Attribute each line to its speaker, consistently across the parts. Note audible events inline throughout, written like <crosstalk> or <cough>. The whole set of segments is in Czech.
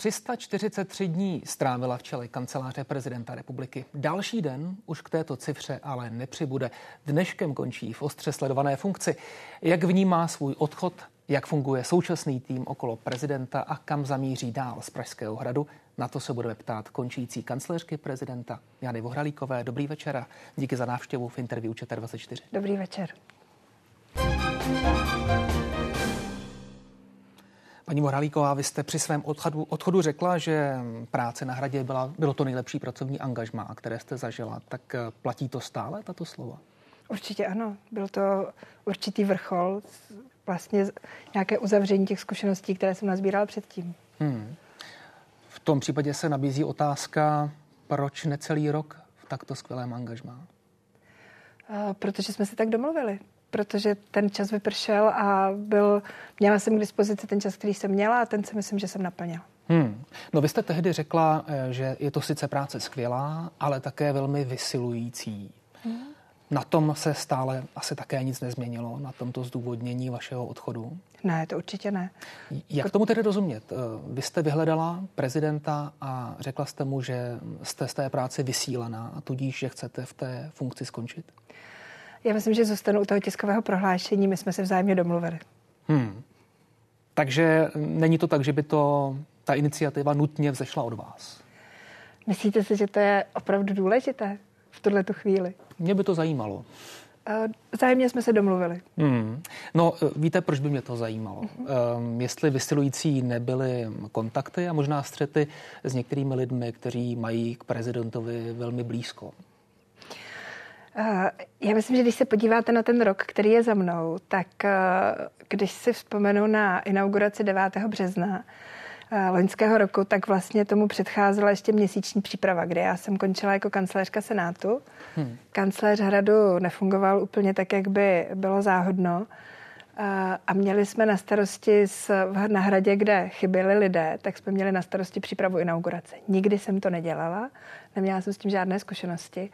Speaker 1: 343 dní strávila v čele kanceláře prezidenta republiky. Další den už k této cifře ale nepřibude. Dneškem končí v ostře sledované funkci. Jak vnímá svůj odchod, jak funguje současný tým okolo prezidenta a kam zamíří dál z Pražského hradu, na to se budeme ptát končící kancléřky prezidenta Jany Vohralíkové. Dobrý večer a díky za návštěvu v interview ČT24.
Speaker 2: Dobrý večer.
Speaker 1: Paní Moralíková, vy jste při svém odchodu, odchodu řekla, že práce na hradě byla, bylo to nejlepší pracovní angažmá, které jste zažila. Tak eh, platí to stále, tato slova?
Speaker 2: Určitě ano. Byl to určitý vrchol, vlastně nějaké uzavření těch zkušeností, které jsem nazbíral předtím. Hmm.
Speaker 1: V tom případě se nabízí otázka, proč necelý rok v takto skvělém angažmá?
Speaker 2: Uh, protože jsme se tak domluvili protože ten čas vypršel a byl, měla jsem k dispozici ten čas, který jsem měla a ten si myslím, že jsem naplnila. Hmm.
Speaker 1: No vy jste tehdy řekla, eh, že je to sice práce skvělá, ale také velmi vysilující. Hmm. Na tom se stále asi také nic nezměnilo, na tomto zdůvodnění vašeho odchodu?
Speaker 2: Ne, to určitě ne.
Speaker 1: Jak tomu tedy rozumět? Eh, vy jste vyhledala prezidenta a řekla jste mu, že jste z té práce vysílená a tudíž, že chcete v té funkci skončit?
Speaker 2: Já myslím, že zůstanu u toho tiskového prohlášení. My jsme se vzájemně domluvili. Hmm.
Speaker 1: Takže není to tak, že by to ta iniciativa nutně vzešla od vás?
Speaker 2: Myslíte si, že to je opravdu důležité v tuhle chvíli?
Speaker 1: Mě by to zajímalo.
Speaker 2: Vzájemně jsme se domluvili. Hmm.
Speaker 1: No, víte, proč by mě to zajímalo? Uh-huh. Um, jestli vysilující nebyly kontakty a možná střety s některými lidmi, kteří mají k prezidentovi velmi blízko.
Speaker 2: Eh, já myslím, že když se podíváte na ten rok, který je za mnou, tak eh, když si vzpomenu na inauguraci 9. března eh, loňského roku, tak vlastně tomu předcházela ještě měsíční příprava, kde já jsem končila jako kancelářka Senátu. Hmm. Kancléř hradu nefungoval úplně tak, jak by bylo záhodno. A měli jsme na starosti s, na hradě, kde chyběli lidé, tak jsme měli na starosti přípravu inaugurace. Nikdy jsem to nedělala, neměla jsem s tím žádné zkušenosti.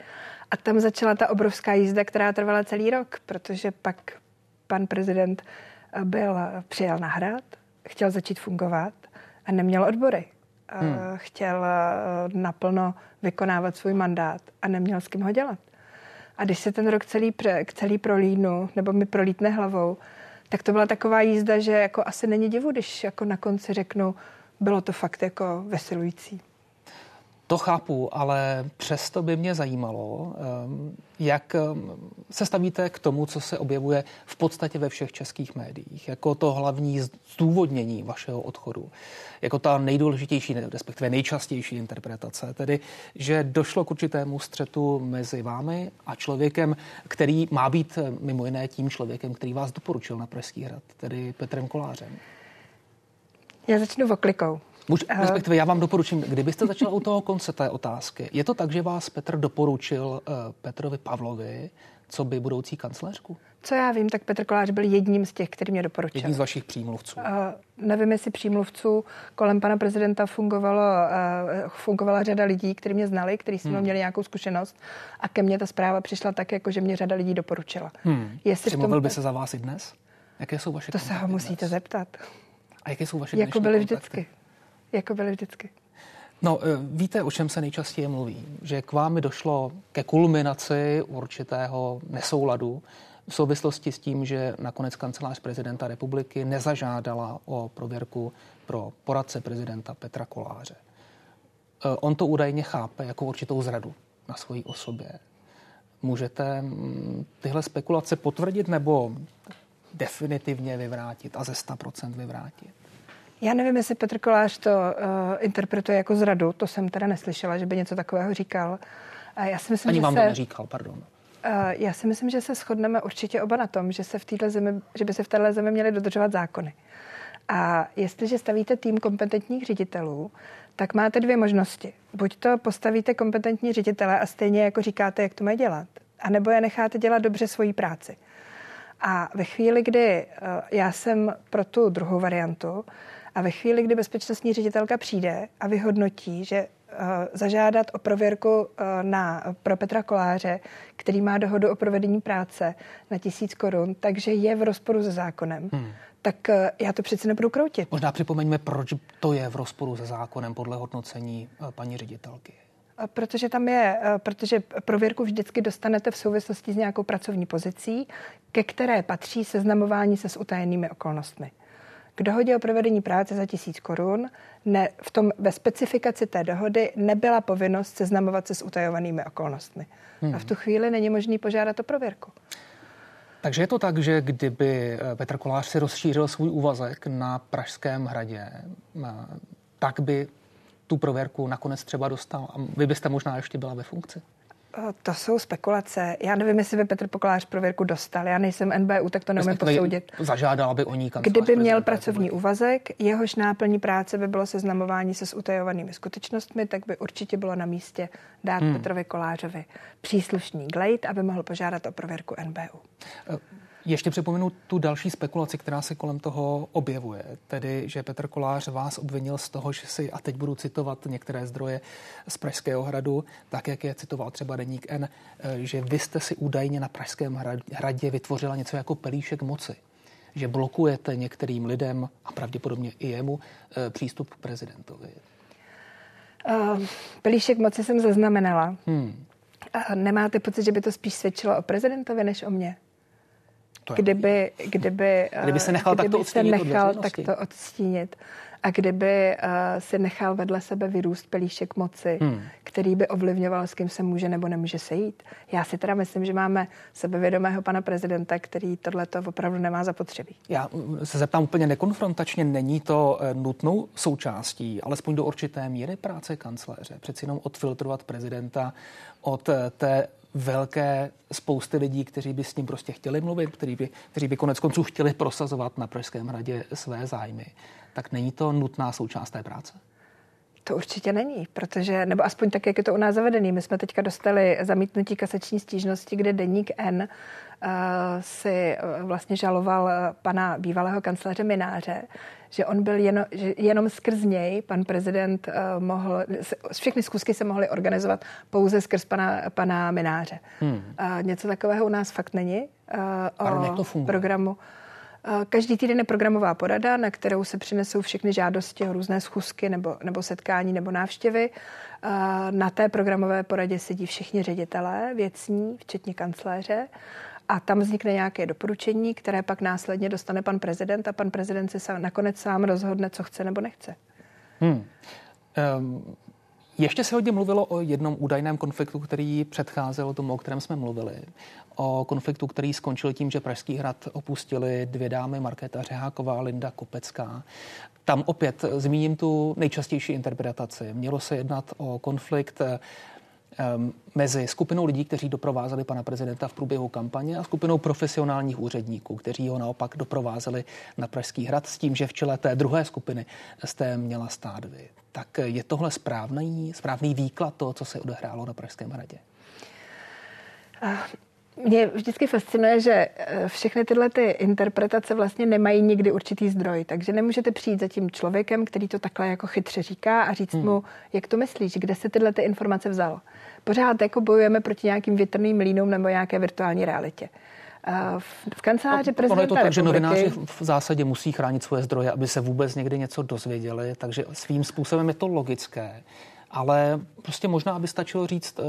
Speaker 2: A tam začala ta obrovská jízda, která trvala celý rok, protože pak pan prezident byl, přijel na hrad, chtěl začít fungovat a neměl odbory. Hmm. Chtěl naplno vykonávat svůj mandát a neměl s kým ho dělat. A když se ten rok celý, celý prolínu, nebo mi prolítne hlavou, tak to byla taková jízda, že jako asi není divu, když jako na konci řeknu, bylo to fakt jako vesilující.
Speaker 1: To chápu, ale přesto by mě zajímalo, ehm, jak ehm, se stavíte k tomu, co se objevuje v podstatě ve všech českých médiích, jako to hlavní zdůvodnění vašeho odchodu, jako ta nejdůležitější, respektive nejčastější interpretace, tedy, že došlo k určitému střetu mezi vámi a člověkem, který má být eh, mimo jiné tím člověkem, který vás doporučil na Pražský hrad, tedy Petrem Kolářem.
Speaker 2: Já začnu oklikou.
Speaker 1: Muž, eh, respektive já vám doporučím, kdybyste začal u toho konce té otázky, je to tak, že vás Petr doporučil uh, Petrovi Pavlovi, co by budoucí kancléřku?
Speaker 2: Co já vím, tak Petr Kolář byl jedním z těch, který mě doporučil.
Speaker 1: Jedním z vašich přímluvců. Uh,
Speaker 2: nevím, jestli přímluvců kolem pana prezidenta fungovalo, uh, fungovala řada lidí, kteří mě znali, kteří s hmm. měli nějakou zkušenost a ke mně ta zpráva přišla tak, jako že mě řada lidí doporučila.
Speaker 1: Hmm. Jestli Přimluvil tom... by se za vás i dnes? Jaké jsou vaše
Speaker 2: To se ho musíte dnes? zeptat.
Speaker 1: A jaké jsou vaše
Speaker 2: Jako byly
Speaker 1: kontakty?
Speaker 2: vždycky jako byly vždycky.
Speaker 1: No, e, víte, o čem se nejčastěji mluví? Že k vámi došlo ke kulminaci určitého nesouladu v souvislosti s tím, že nakonec kancelář prezidenta republiky nezažádala o prověrku pro poradce prezidenta Petra Koláře. E, on to údajně chápe jako určitou zradu na svojí osobě. Můžete mm, tyhle spekulace potvrdit nebo definitivně vyvrátit a ze 100% vyvrátit?
Speaker 2: Já nevím, jestli Petr Kolář to uh, interpretuje jako zradu, to jsem teda neslyšela, že by něco takového říkal.
Speaker 1: A já si myslím, Ani že vám se, to neříkal, pardon.
Speaker 2: Uh, já si myslím, že se shodneme určitě oba na tom, že, se v této zemi, že by se v této zemi měly dodržovat zákony. A jestliže stavíte tým kompetentních ředitelů, tak máte dvě možnosti. Buď to postavíte kompetentní ředitele a stejně jako říkáte, jak to mají dělat, anebo je necháte dělat dobře svoji práci. A ve chvíli, kdy uh, já jsem pro tu druhou variantu, a ve chvíli, kdy bezpečnostní ředitelka přijde a vyhodnotí, že zažádat o prověrku na, pro Petra Koláře, který má dohodu o provedení práce na tisíc korun, takže je v rozporu se zákonem. Hmm tak eh, já to přece nebudu kroutit.
Speaker 1: Možná připomeňme, proč to je v rozporu se zákonem podle hodnocení eh, paní ředitelky.
Speaker 2: Protože tam je, eh, protože prověrku vždycky dostanete v souvislosti s nějakou pracovní pozicí, ke které patří seznamování se s utajenými okolnostmi. K dohodě o provedení práce za tisíc korun ne, v tom, ve specifikaci té dohody nebyla povinnost seznamovat se s utajovanými okolnostmi. Hmm. A v tu chvíli není možný požádat o prověrku.
Speaker 1: Takže je to tak, že kdyby eh, Petr Kolář si rozšířil svůj úvazek na Pražském hradě, eh, tak by tu prověrku nakonec třeba dostal a vy byste možná ještě byla ve funkci?
Speaker 2: To jsou spekulace. Já nevím, jestli by Petr Pokolář prověrku dostal. Já nejsem NBU, tak to neumím posoudit.
Speaker 1: Zažádal by o ní
Speaker 2: Kdyby měl pracovní úvazek, jehož náplní práce by bylo seznamování se s utajovanými skutečnostmi, tak by určitě bylo na místě dát hmm. Petrovi Kolářovi příslušný glejt, aby mohl požádat o prověrku NBU.
Speaker 1: Ještě připomenu tu další spekulaci, která se kolem toho objevuje, tedy, že Petr Kolář vás obvinil z toho, že si, a teď budu citovat některé zdroje z Pražského hradu, tak jak je citoval třeba Deník N, eh, že vy jste si údajně na Pražském hradě vytvořila něco jako pelíšek moci že blokujete některým lidem a pravděpodobně i jemu eh, přístup k prezidentovi.
Speaker 2: Uh, pelíšek moci jsem zaznamenala. Hmm. Nemáte pocit, že by to spíš svědčilo o prezidentovi než o mně? To je... kdyby, kdyby,
Speaker 1: kdyby se nechal
Speaker 2: kdyby
Speaker 1: takto
Speaker 2: se nechal takto odstínit a kdyby uh, si nechal vedle sebe vyrůst pelíšek moci, hmm. který by ovlivňoval, s kým se může nebo nemůže sejít. Já si teda myslím, že máme sebevědomého pana prezidenta, který tohleto opravdu nemá zapotřebí.
Speaker 1: Já se zeptám úplně nekonfrontačně, není to eh, nutnou součástí, alespoň do určité míry práce kancléře, přeci jenom odfiltrovat prezidenta od eh, té velké spousty lidí, kteří by s ním prostě chtěli mluvit, kteří by, kteří by konec konců chtěli prosazovat na Pražském hradě své zájmy. Tak není to nutná součást té práce?
Speaker 2: To určitě není, protože, nebo aspoň tak, jak je to u nás zavedený. My jsme teďka dostali zamítnutí kasační stížnosti, kde deník N uh, si uh, vlastně žaloval uh, pana bývalého kancléře Mináře, že on byl jen, že jenom skrz něj pan prezident uh, mohl, všechny zkusky se mohly organizovat pouze skrz pana, pana Mináře. Hmm. Uh, něco takového u nás fakt není. Uh,
Speaker 1: Pardon, jak to funguje?
Speaker 2: programu. Každý týden je programová porada, na kterou se přinesou všechny žádosti o různé schůzky nebo, nebo setkání nebo návštěvy. Na té programové poradě sedí všichni ředitelé věcní, včetně kancléře. A tam vznikne nějaké doporučení, které pak následně dostane pan prezident a pan prezident si sám, nakonec sám rozhodne, co chce nebo nechce. Hmm.
Speaker 1: Um, ještě se hodně mluvilo o jednom údajném konfliktu, který předcházel tomu, o kterém jsme mluvili. O konfliktu, který skončil tím, že Pražský hrad opustili dvě dámy, Markéta Řeháková a Linda Kopecká. Tam opět zmíním tu nejčastější interpretaci. Mělo se jednat o konflikt Ehm, mezi skupinou lidí, kteří doprovázeli pana prezidenta v průběhu kampaně a skupinou profesionálních úředníků, kteří ho naopak doprovázeli na Pražský hrad s tím, že v čele té druhé skupiny jste měla stát vy. Tak je tohle správný, správný výklad toho, co se odehrálo na Pražském hradě?
Speaker 2: Mě vždycky fascinuje, že eh, všechny tyhle ty interpretace vlastně nemají nikdy určitý zdroj, takže nemůžete přijít za tím člověkem, který to takhle jako chytře říká a říct hmm. mu, jak to myslíš, kde se tyhle ty informace vzal. Pořád jako bojujeme proti nějakým větrným mlínům nebo nějaké virtuální realitě. Eh, v kanceláři prezidenta Ono je to tak,
Speaker 1: že novináři v zásadě musí chránit svoje zdroje, aby se vůbec někdy něco dozvěděli, takže svým způsobem je to logické ale prostě možná by stačilo říct, eh,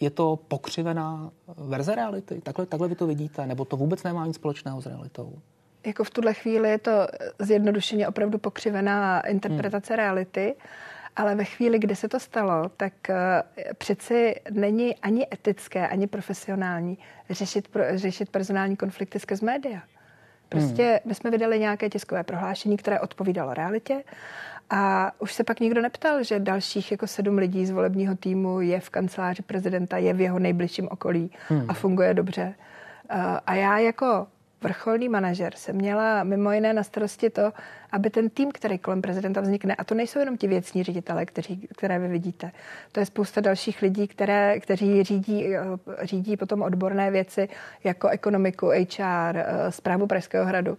Speaker 1: je to pokřivená verze reality, takhle, takhle vy to vidíte, nebo to vůbec nemá nic společného s realitou?
Speaker 2: Jako v tuhle chvíli je to zjednodušeně opravdu pokřivená interpretace hmm. reality, ale ve chvíli, kdy se to stalo, tak eh, přeci není ani etické, ani profesionální řešit, pro, řešit personální konflikty skrz média. Prostě hmm. my jsme vydali nějaké tiskové prohlášení, které odpovídalo realitě a už se pak nikdo neptal, že dalších jako sedm lidí z volebního týmu je v kanceláři prezidenta, je v jeho nejbližším okolí hmm. a funguje dobře. A já jako vrcholný manažer jsem měla mimo jiné na starosti to, aby ten tým, který kolem prezidenta vznikne, a to nejsou jenom ti věcní ředitele, kteří, které vy vidíte, to je spousta dalších lidí, které, kteří řídí, řídí potom odborné věci jako ekonomiku, HR, zprávu Pražského hradu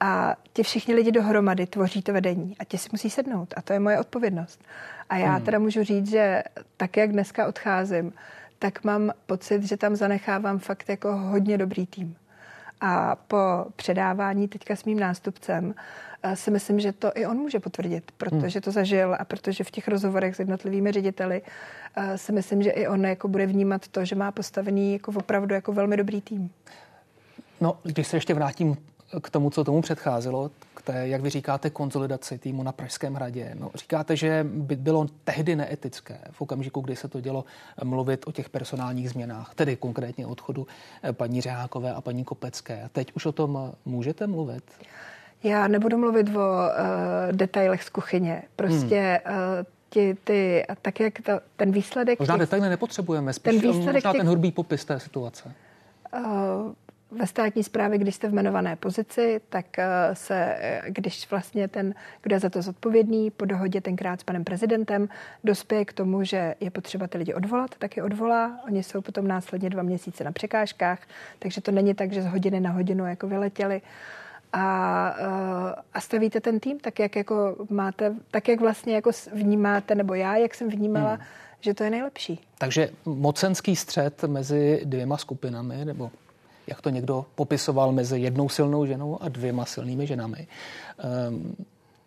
Speaker 2: A ti všichni lidi dohromady tvoří to vedení a ti si musí sednout a to je moje odpovědnost. A já hmm. teda můžu říct, že tak, jak dneska odcházím, tak mám pocit, že tam zanechávám fakt jako hodně dobrý tým. A po předávání teďka s mým nástupcem eh, si myslím, že to i on může potvrdit, protože hmm. to zažil a protože v těch rozhovorech s jednotlivými řediteli eh, si myslím, že i on jako bude vnímat to, že má postavený jako opravdu jako velmi dobrý tým.
Speaker 1: No, když se ještě vrátím k tomu, co tomu předcházelo, k té, jak vy říkáte, konzolidaci týmu na Pražském hradě. No, říkáte, že by bylo tehdy neetické v okamžiku, kdy se to dělo mluvit o těch personálních změnách, tedy konkrétně odchodu eh, paní Řehákové a paní Kopecké. Teď už o tom můžete mluvit?
Speaker 2: Já nebudu mluvit o uh, detailech z kuchyně. Prostě hmm. uh, ti, ty, tak jak to, ten výsledek...
Speaker 1: Možná těch, detaily nepotřebujeme, spíš ten výsledek možná těch, ten hrubý popis té situace.
Speaker 2: Uh, ve státní správě, když jste v jmenované pozici, tak eh, se, eh, když vlastně ten, kdo je za to zodpovědný, po dohodě tenkrát s panem prezidentem, dospěje k tomu, že je potřeba ty lidi odvolat, tak je odvolá. Oni jsou potom následně dva měsíce na překážkách, takže to není tak, že z hodiny na hodinu jako vyletěli. A, eh, a stavíte ten tým tak, jak jako máte, tak, jak vlastně jako vnímáte, nebo já, jak jsem vnímala, hmm. že to je nejlepší.
Speaker 1: Takže mocenský střed mezi dvěma skupinami, nebo jak to někdo popisoval mezi jednou silnou ženou a dvěma silnými ženami. Um,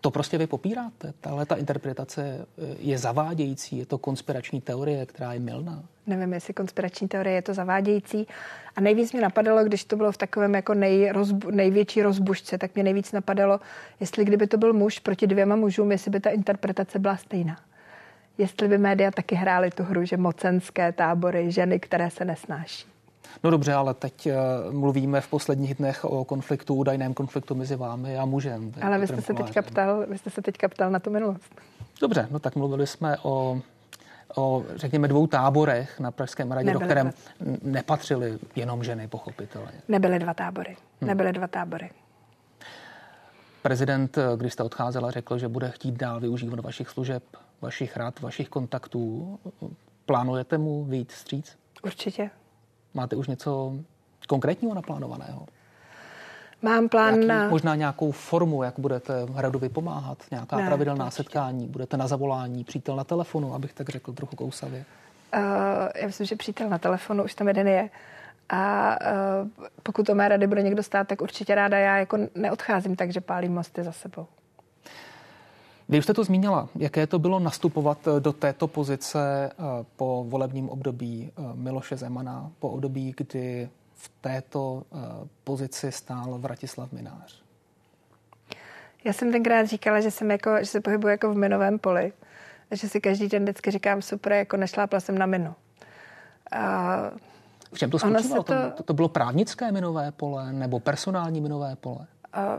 Speaker 1: to prostě vy popíráte. Tahle ta interpretace eh, je zavádějící, je to konspirační teorie, která je milná.
Speaker 2: Nevím, jestli konspirační teorie je to zavádějící. A nejvíc mě napadalo, když to bylo v takovém jako nejrozbu, největší rozbušce, tak mě nejvíc napadalo, jestli kdyby to byl muž proti dvěma mužům, jestli by ta interpretace byla stejná. Jestli by média taky hrály tu hru, že mocenské tábory, ženy, které se nesnáší.
Speaker 1: No dobře, ale teď uh, mluvíme v posledních dnech o konfliktu, údajném konfliktu mezi vámi a mužem.
Speaker 2: Ale vy jste, se teďka ptal, vy jste se teďka ptal na tu minulost.
Speaker 1: Dobře, no tak mluvili jsme o o, řekněme, dvou táborech na Pražském hradě, do kterém dva. nepatřily jenom ženy, pochopitelně.
Speaker 2: Nebyly dva tábory. Hmm. Nebyly dva tábory.
Speaker 1: Prezident, eh, když jste odcházela, řekl, že bude chtít dál využívat vašich služeb, vašich rad, vašich kontaktů. Plánujete mu víc stříc?
Speaker 2: Určitě.
Speaker 1: Máte už něco konkrétního naplánovaného?
Speaker 2: Mám plán
Speaker 1: Jaký,
Speaker 2: na...
Speaker 1: Možná nějakou formu, jak budete hradu vypomáhat, nějaká ne, pravidelná určitě. setkání, budete na zavolání, přítel na telefonu, abych tak řekl trochu kousavě.
Speaker 2: Uh, já myslím, že přítel na telefonu už tam jeden je. A uh, pokud to mé rady bude někdo stát, tak určitě ráda já jako neodcházím, takže pálím mosty za sebou.
Speaker 1: Vy už jste to zmínila, jaké to bylo nastupovat eh, do této pozice eh, po volebním období eh, Miloše Zemana, po období, kdy v této pozici stál Vratislav Minář?
Speaker 2: Já jsem tenkrát říkala, že, jsem jako, že se pohybuji jako v minovém poli. Že si každý den vždycky říkám, super, jako nešlápla jsem na minu.
Speaker 1: A v čem to spočívalo? To... To, to bylo právnické minové pole nebo personální minové pole?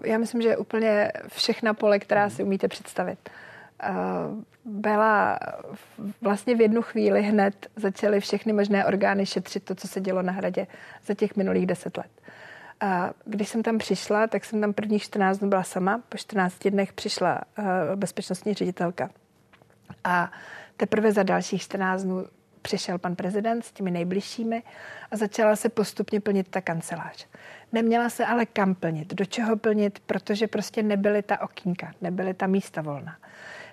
Speaker 2: Já myslím, že úplně všechna pole, která si umíte představit. Byla vlastně v jednu chvíli hned začaly všechny možné orgány šetřit to, co se dělo na hradě za těch minulých deset let. Když jsem tam přišla, tak jsem tam prvních 14 dnů byla sama. Po 14 dnech přišla bezpečnostní ředitelka. A teprve za dalších 14 dnů přišel pan prezident s těmi nejbližšími a začala se postupně plnit ta kancelář. Neměla se ale kam plnit, do čeho plnit, protože prostě nebyly ta okýnka, nebyly ta místa volná.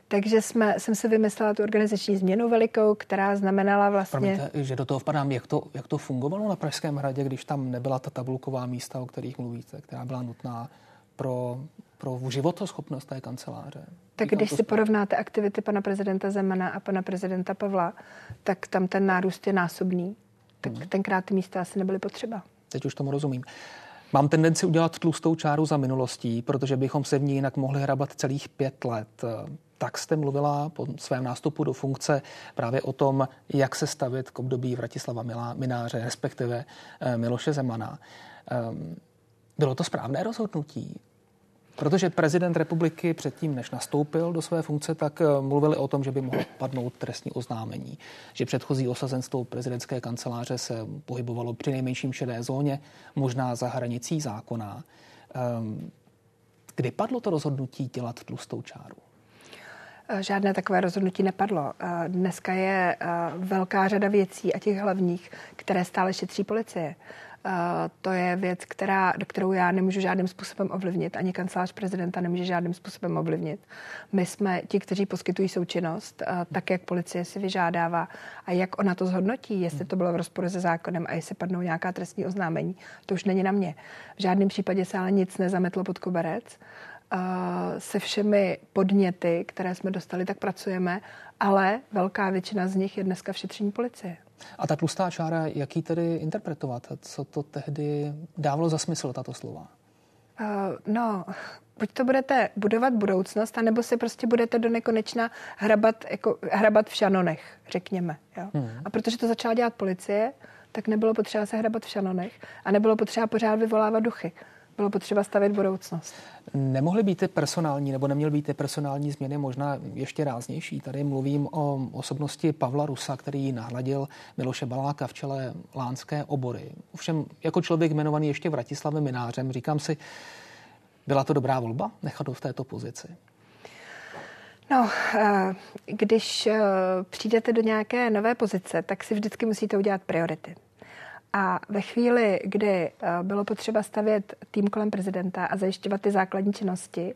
Speaker 2: Takže jsme, jsem si vymyslela tu organizační změnu velikou, která znamenala vlastně...
Speaker 1: Promiňte, že do toho vpadám, jak to, jak to fungovalo na Pražském hradě, když tam nebyla ta tabulková místa, o kterých mluvíte, která byla nutná pro, pro životoschopnost té kanceláře.
Speaker 2: Tak když si porovnáte aktivity pana prezidenta Zemana a pana prezidenta Pavla, tak tam ten nárůst je násobný. Tak hmm. tenkrát ty místa asi nebyly potřeba.
Speaker 1: Teď už tomu rozumím. Mám tendenci udělat tlustou čáru za minulostí, protože bychom se v ní jinak mohli hrabat celých pět let. Tak jste mluvila po svém nástupu do funkce právě o tom, jak se stavit k období Vratislava Mináře, respektive eh, Miloše Zemana. Ehm, bylo to správné rozhodnutí? Protože prezident republiky předtím, než nastoupil do své funkce, tak eh, mluvili o tom, že by mohlo padnout trestní oznámení, že předchozí osazenstvo prezidentské kanceláře se pohybovalo při nejmenším šedé zóně, možná za hranicí zákona. Ehm, kdy padlo to rozhodnutí dělat tlustou čáru?
Speaker 2: Eh, žádné takové rozhodnutí nepadlo. Eh, dneska je velká řada věcí a těch hlavních, které stále šetří policie. To je věc, která, kterou já nemůžu žádným způsobem ovlivnit, ani kancelář prezidenta nemůže žádným způsobem ovlivnit. My jsme ti, kteří poskytují součinnost, tak jak policie si vyžádává a jak ona to zhodnotí, jestli to bylo v rozporu se zákonem a jestli padnou nějaká trestní oznámení, to už není na mě. V žádném případě se ale nic nezametlo pod koberec se všemi podněty, které jsme dostali, tak pracujeme, ale velká většina z nich je dneska v šetření policie.
Speaker 1: A ta tlustá čára, jaký tedy interpretovat? Co to tehdy dávalo za smysl, tato slova?
Speaker 2: Uh, no, buď to budete budovat budoucnost, anebo si prostě budete do nekonečna hrabat, jako, hrabat v šanonech, řekněme. Jo? Hmm. A protože to začala dělat policie, tak nebylo potřeba se hrabat v šanonech a nebylo potřeba pořád vyvolávat duchy bylo potřeba stavit budoucnost.
Speaker 1: Nemohly být ty personální, nebo neměly být ty personální změny možná ještě ráznější? Tady mluvím o osobnosti Pavla Rusa, který nahladil Miloše Baláka v čele lánské obory. Ovšem, jako člověk jmenovaný ještě Vratislavem Minářem, říkám si, byla to dobrá volba nechat ho v této pozici?
Speaker 2: No, eh, když eh, přijdete do nějaké nové pozice, tak si vždycky musíte udělat priority. A ve chvíli, kdy eh, bylo potřeba stavět tým kolem prezidenta a zajišťovat ty základní činnosti,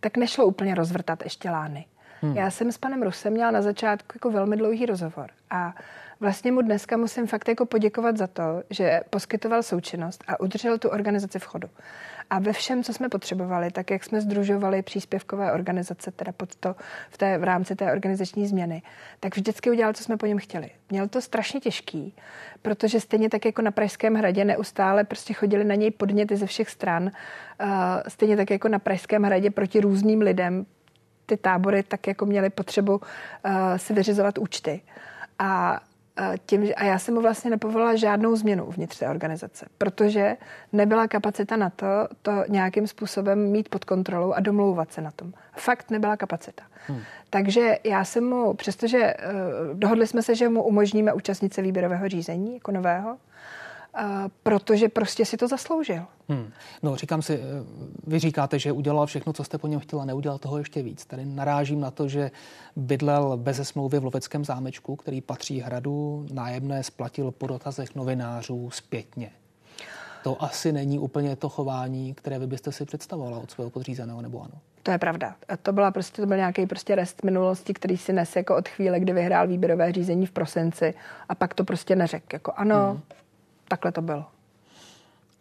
Speaker 2: tak nešlo úplně rozvrtat ještě lány. Hmm. Já jsem s panem Rusem měla na začátku jako velmi dlouhý rozhovor a vlastně mu dneska musím fakt jako poděkovat za to, že poskytoval součinnost a udržel tu organizaci v chodu. A ve všem, co jsme potřebovali, tak jak jsme združovali příspěvkové organizace, teda pod to v, té, v rámci té organizační změny, tak vždycky udělal, co jsme po něm chtěli. Měl to strašně těžký, protože stejně tak jako na Pražském hradě neustále prostě chodili na něj podněty ze všech stran, uh, stejně tak jako na Pražském hradě proti různým lidem, ty tábory tak jako měly potřebu uh, si vyřizovat účty. A tím, a já jsem mu vlastně nepovolila žádnou změnu uvnitř té organizace, protože nebyla kapacita na to, to nějakým způsobem mít pod kontrolou a domlouvat se na tom. Fakt nebyla kapacita. Hmm. Takže já jsem mu, přestože uh, dohodli jsme se, že mu umožníme účastnit se výběrového řízení jako nového, protože prostě si to zasloužil. Hmm.
Speaker 1: No, říkám si, eh, vy říkáte, že udělal všechno, co jste po něm chtěla, neudělal toho ještě víc. Tady narážím na to, že bydlel bez smlouvy v Loveckém zámečku, který patří hradu, nájemné splatil po dotazech novinářů zpětně. To asi není úplně to chování, které vy byste si představovala od svého podřízeného, nebo ano?
Speaker 2: To je pravda. To byla prostě, to byl nějaký prostě rest minulosti, který si nes jako od chvíle, kdy vyhrál výběrové řízení v prosinci a pak to prostě neřekl. Jako ano, hmm takhle to bylo.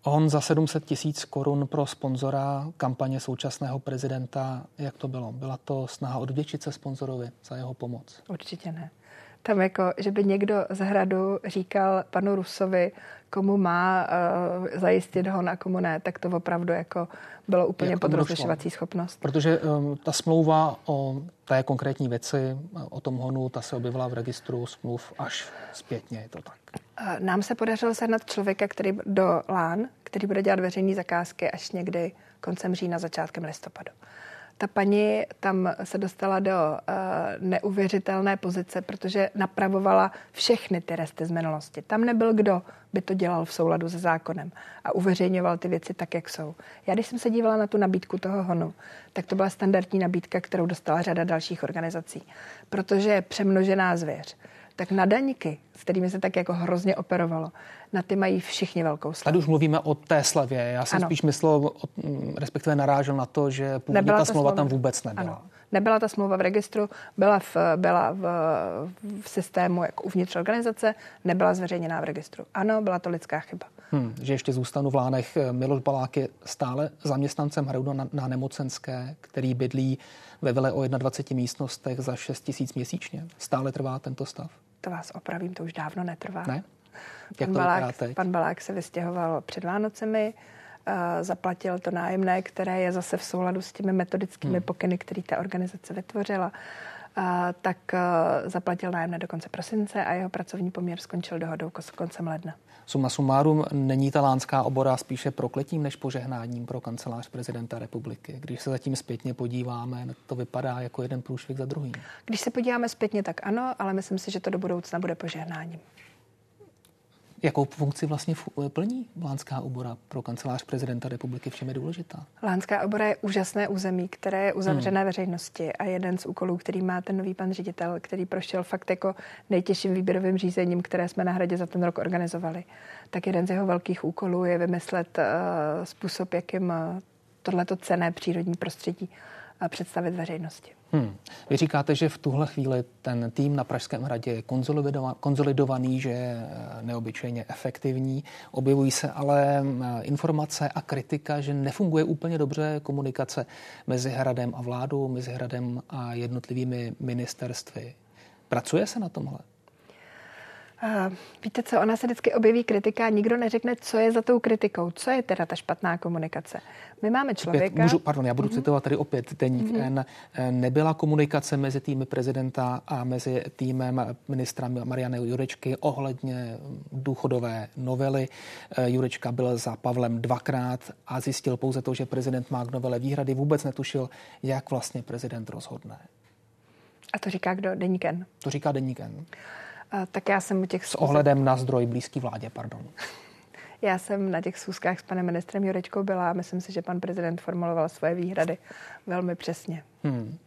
Speaker 1: On za 700 tisíc korun pro sponzora kampaně současného prezidenta, jak to bylo? Byla to snaha odvděčit se sponzorovi za jeho pomoc?
Speaker 2: Určitě ne. Tam jako, že by někdo z hradu říkal panu Rusovi, komu má uh, zajistit hon a komu ne, tak to opravdu jako bylo úplně pod rozlišovací schopnost.
Speaker 1: Protože um, ta smlouva o té konkrétní věci, o tom honu, ta se objevila v registru smluv až zpětně, je to tak.
Speaker 2: Uh, nám se podařilo sehnat člověka, který do LAN, který bude dělat veřejné zakázky až někdy koncem října, začátkem listopadu ta paní tam se dostala do uh, neuvěřitelné pozice, protože napravovala všechny ty resty z minulosti. Tam nebyl kdo by to dělal v souladu se zákonem a uveřejňoval ty věci tak, jak jsou. Já když jsem se dívala na tu nabídku toho honu, tak to byla standardní nabídka, kterou dostala řada dalších organizací, protože je přemnožená zvěř tak na daňky, s kterými se tak jako hrozně operovalo, na ty mají všichni velkou slavu.
Speaker 1: Tady už mluvíme o té slevě. Já jsem ano. spíš myslel, respektive narážel na to, že původně ta, ta smlouva tam vůbec nebyla. Ano.
Speaker 2: Nebyla ta smlouva v registru, byla v, byla v, v systému jako uvnitř organizace, nebyla zveřejněná v registru. Ano, byla to lidská chyba.
Speaker 1: Hmm, že ještě zůstanu v Lánech. Miloš Balák je stále zaměstnancem Hradu na, na Nemocenské, který bydlí ve vile o 21 místnostech za 6 tisíc měsíčně. Stále trvá tento stav?
Speaker 2: To vás opravím, to už dávno netrvá.
Speaker 1: Ne?
Speaker 2: Jak pan, Balák, pan Balák se vystěhoval před Vánocemi, uh, zaplatil to nájemné, které je zase v souladu s těmi metodickými hmm. pokyny, které ta organizace vytvořila. Uh, tak uh, zaplatil nájemné do konce prosince a jeho pracovní poměr skončil dohodou koncem ledna.
Speaker 1: Suma sumárum, není ta lánská obora spíše prokletím než požehnáním pro kancelář prezidenta republiky? Když se zatím zpětně podíváme, to vypadá jako jeden průšvih za druhým.
Speaker 2: Když se podíváme zpětně, tak ano, ale myslím si, že to do budoucna bude požehnáním.
Speaker 1: Jakou funkci vlastně plní Lánská obora pro kancelář prezidenta republiky? V čem je důležitá?
Speaker 2: Lánská obora je úžasné území, které je uzavřené hmm. veřejnosti a jeden z úkolů, který má ten nový pan ředitel, který prošel fakt jako nejtěžším výběrovým řízením, které jsme na hradě za ten rok organizovali, tak jeden z jeho velkých úkolů je vymyslet uh, způsob, jakým uh, tohleto cené přírodní prostředí uh, představit veřejnosti.
Speaker 1: Hmm. Vy říkáte, že v tuhle chvíli ten tým na Pražském hradě je konzolidovaný, že je eh, neobyčejně efektivní. Objevují se ale eh, informace a kritika, že nefunguje úplně dobře komunikace mezi hradem a vládou, mezi hradem a jednotlivými ministerstvy. Pracuje se na tomhle?
Speaker 2: Víte co, ona se vždycky objeví kritika a nikdo neřekne, co je za tou kritikou, co je teda ta špatná komunikace. My máme člověka...
Speaker 1: Opět, můžu, pardon, já budu uh-huh. citovat tady opět deník uh-huh. N. Nebyla komunikace mezi týmy prezidenta a mezi týmem ministra Mariany Jurečky ohledně důchodové novely. Eh, Jurečka byl za Pavlem dvakrát a zjistil pouze to, že prezident má k novele výhrady. Vůbec netušil, jak vlastně prezident rozhodne.
Speaker 2: A to říká kdo? Deníken.
Speaker 1: To říká Deníken
Speaker 2: tak já jsem u těch...
Speaker 1: S ohledem na zdroj blízký vládě, pardon. <laughs>
Speaker 2: Já jsem na těch schůzkách s panem ministrem Jurečkou byla a myslím si, že pan prezident formuloval svoje výhrady velmi přesně. Hmm.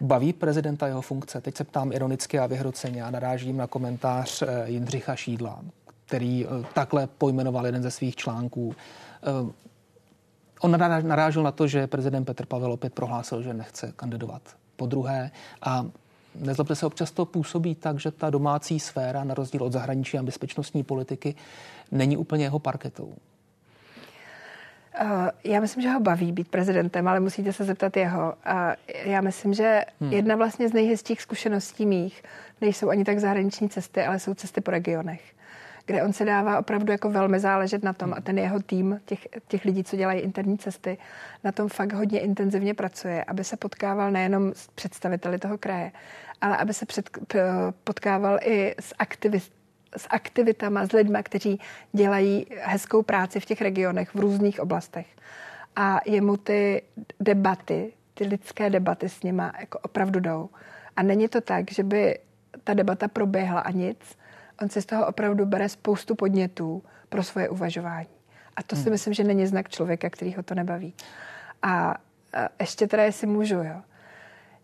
Speaker 1: Baví prezidenta jeho funkce? Teď se ptám ironicky a vyhroceně a narážím na komentář eh, Jindřicha Šídla, který eh, takhle pojmenoval jeden ze svých článků. Eh, on narážil na to, že prezident Petr Pavel opět prohlásil, že nechce kandidovat po druhé a nezlobte se, občas to působí tak, že ta domácí sféra, na rozdíl od zahraniční a bezpečnostní politiky, není úplně jeho parketou.
Speaker 2: Uh, já myslím, že ho baví být prezidentem, ale musíte se zeptat jeho. A já myslím, že hmm. jedna vlastně z nejhezčích zkušeností mých nejsou ani tak zahraniční cesty, ale jsou cesty po regionech, kde on se dává opravdu jako velmi záležet na tom a ten jeho tým, těch, těch lidí, co dělají interní cesty, na tom fakt hodně intenzivně pracuje, aby se potkával nejenom s představiteli toho kraje, ale aby se před, potkával i s aktivisty s aktivitama, s lidmi, kteří dělají hezkou práci v těch regionech, v různých oblastech. A jemu ty debaty, ty lidské debaty s nima jako opravdu jdou. A není to tak, že by ta debata proběhla a nic. On si z toho opravdu bere spoustu podnětů pro svoje uvažování. A to si hmm. myslím, že není znak člověka, který ho to nebaví. A, a ještě teda, jestli můžu, jo.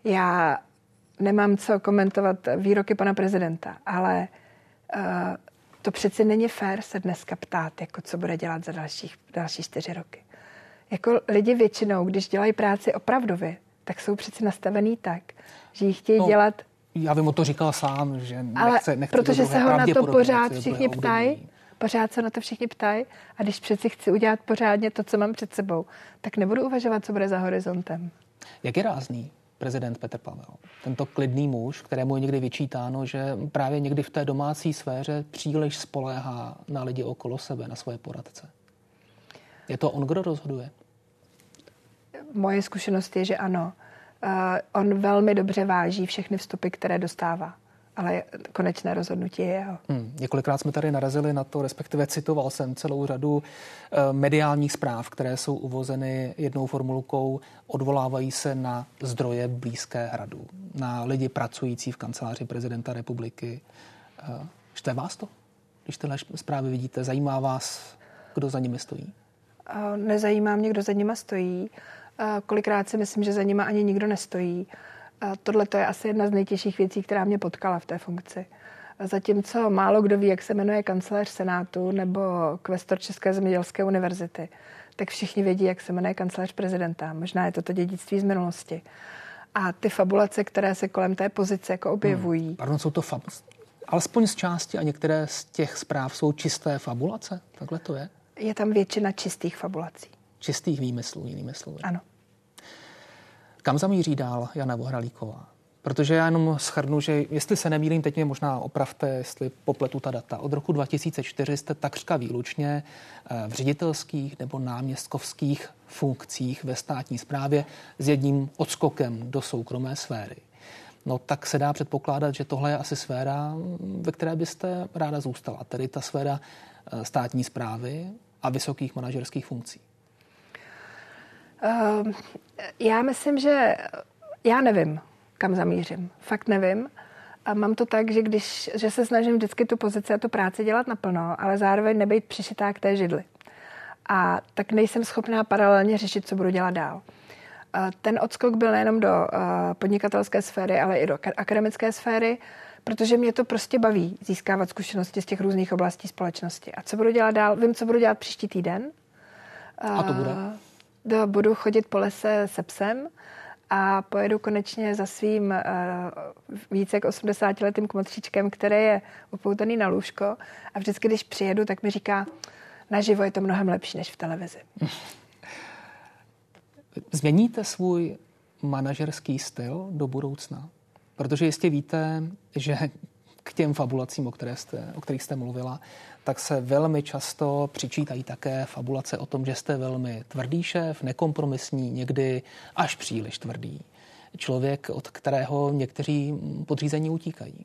Speaker 2: Já nemám co komentovat výroky pana prezidenta, ale uh, to přeci není fér se dneska ptát, jako co bude dělat za dalších, další čtyři roky. Jako lidi většinou, když dělají práci opravdově, tak jsou přeci nastavený tak, že ji chtějí no, dělat...
Speaker 1: Já vím o to říkal sám, že nechce,
Speaker 2: Ale nechce protože se ho na to pořád všichni ptají, pořád se na to všichni ptají a když přeci chci udělat pořádně to, co mám před sebou, tak nebudu uvažovat, co bude za horizontem.
Speaker 1: Jak je rázný prezident Petr Pavel. Tento klidný muž, kterému je někdy vyčítáno, že právě někdy v té domácí sféře příliš spoléhá na lidi okolo sebe, na svoje poradce. Je to on, kdo rozhoduje?
Speaker 2: Moje zkušenost je, že ano. Uh, on velmi dobře váží všechny vstupy, které dostává ale konečné rozhodnutí je jeho.
Speaker 1: Hmm. Několikrát jsme tady narazili na to, respektive citoval jsem celou řadu e, mediálních zpráv, které jsou uvozeny jednou formulkou, odvolávají se na zdroje blízké hradu, na lidi pracující v kanceláři prezidenta republiky. Štve vás to? Když tyhle zprávy vidíte, zajímá vás, kdo za nimi stojí?
Speaker 2: E, nezajímá mě, kdo za nimi stojí. Kolikrát si myslím, že za nimi ani nikdo nestojí. Tohle to je asi jedna z nejtěžších věcí, která mě potkala v té funkci. Zatímco málo kdo ví, jak se jmenuje kancelář Senátu nebo kvestor České zemědělské univerzity, tak všichni vědí, jak se jmenuje kancelář prezidenta. Možná je to to dědictví z minulosti. A ty fabulace, které se kolem té pozice jako objevují. Hmm.
Speaker 1: Pardon, jsou to fab... alespoň z části a některé z těch zpráv jsou čisté fabulace? Takhle to je?
Speaker 2: Je tam většina čistých fabulací.
Speaker 1: Čistých výmyslů, jinými slovy.
Speaker 2: Ano.
Speaker 1: Kam zamíří dál Jana Vohralíková? Protože já jenom schrnu, že jestli se nemýlím, teď mě možná opravte, jestli popletu ta data. Od roku 2004 jste takřka výlučně eh, v ředitelských nebo náměstkovských funkcích ve státní správě s jedním odskokem do soukromé sféry. No tak se dá předpokládat, že tohle je asi sféra, ve které byste ráda zůstala, tedy ta sféra eh, státní zprávy a vysokých manažerských funkcí.
Speaker 2: Uh, já myslím, že já nevím, kam zamířím. Fakt nevím. A mám to tak, že když, že se snažím vždycky tu pozici a tu práci dělat naplno, ale zároveň nebejt přišitá k té židli. A tak nejsem schopná paralelně řešit, co budu dělat dál. Ten odskok byl nejenom do podnikatelské sféry, ale i do akademické sféry, protože mě to prostě baví získávat zkušenosti z těch různých oblastí společnosti. A co budu dělat dál? Vím, co budu dělat příští týden.
Speaker 1: A to bude?
Speaker 2: Budu chodit po lese se psem a pojedu konečně za svým uh, více jak 80-letým kmotříčkem, který je upoutaný na lůžko a vždycky, když přijedu, tak mi říká, naživo je to mnohem lepší než v televizi. <laughs>
Speaker 1: Změníte svůj manažerský styl do budoucna? Protože jistě víte, že k těm fabulacím, o, které jste, o kterých jste mluvila, tak se velmi často přičítají také fabulace o tom, že jste velmi tvrdý šéf, nekompromisní, někdy až příliš tvrdý. Člověk, od kterého někteří podřízení utíkají.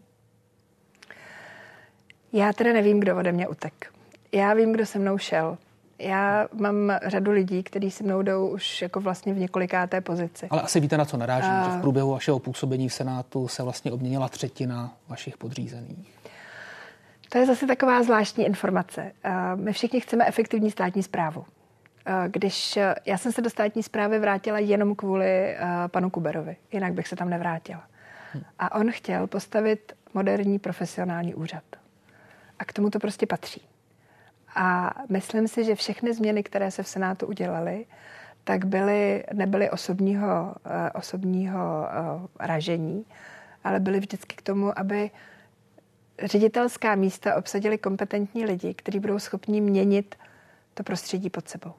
Speaker 2: Já teda nevím, kdo ode mě utek. Já vím, kdo se mnou šel. Já mám řadu lidí, kteří se mnou jdou už jako vlastně v několikáté pozici.
Speaker 1: Ale asi víte, na co narážím, A... že v průběhu vašeho působení v Senátu se vlastně obměnila třetina vašich podřízených.
Speaker 2: To je zase taková zvláštní informace. My všichni chceme efektivní státní zprávu. Když já jsem se do státní zprávy vrátila jenom kvůli panu Kuberovi, jinak bych se tam nevrátila. A on chtěl postavit moderní profesionální úřad. A k tomu to prostě patří. A myslím si, že všechny změny, které se v Senátu udělaly, tak byly, nebyly osobního, eh, osobního eh, ražení, ale byly vždycky k tomu, aby ředitelská místa obsadili kompetentní lidi, kteří budou schopni měnit to prostředí pod sebou.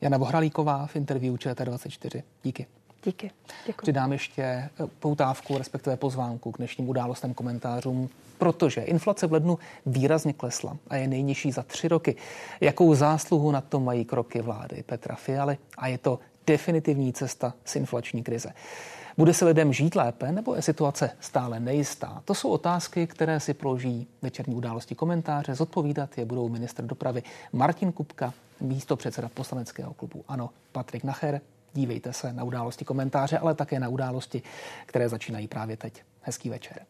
Speaker 1: Jana Bohralíková v interview ČT24. Díky.
Speaker 2: Díky.
Speaker 1: Děkuji. Přidám ještě eh, poutávku, respektive pozvánku k dnešním událostem komentářům, protože inflace v lednu výrazně klesla a je nejnižší za tři roky. Jakou zásluhu na to mají kroky vlády Petra Fialy a je to definitivní cesta z inflační krize. Bude se lidem žít lépe nebo je situace stále nejistá? To jsou otázky, které si položí večerní události komentáře. Zodpovídat je budou ministr dopravy Martin Kupka, místo předseda poslaneckého klubu Ano, Patrik Nacher, Dívejte se na události komentáře, ale také na události, které začínají právě teď. Hezký večer.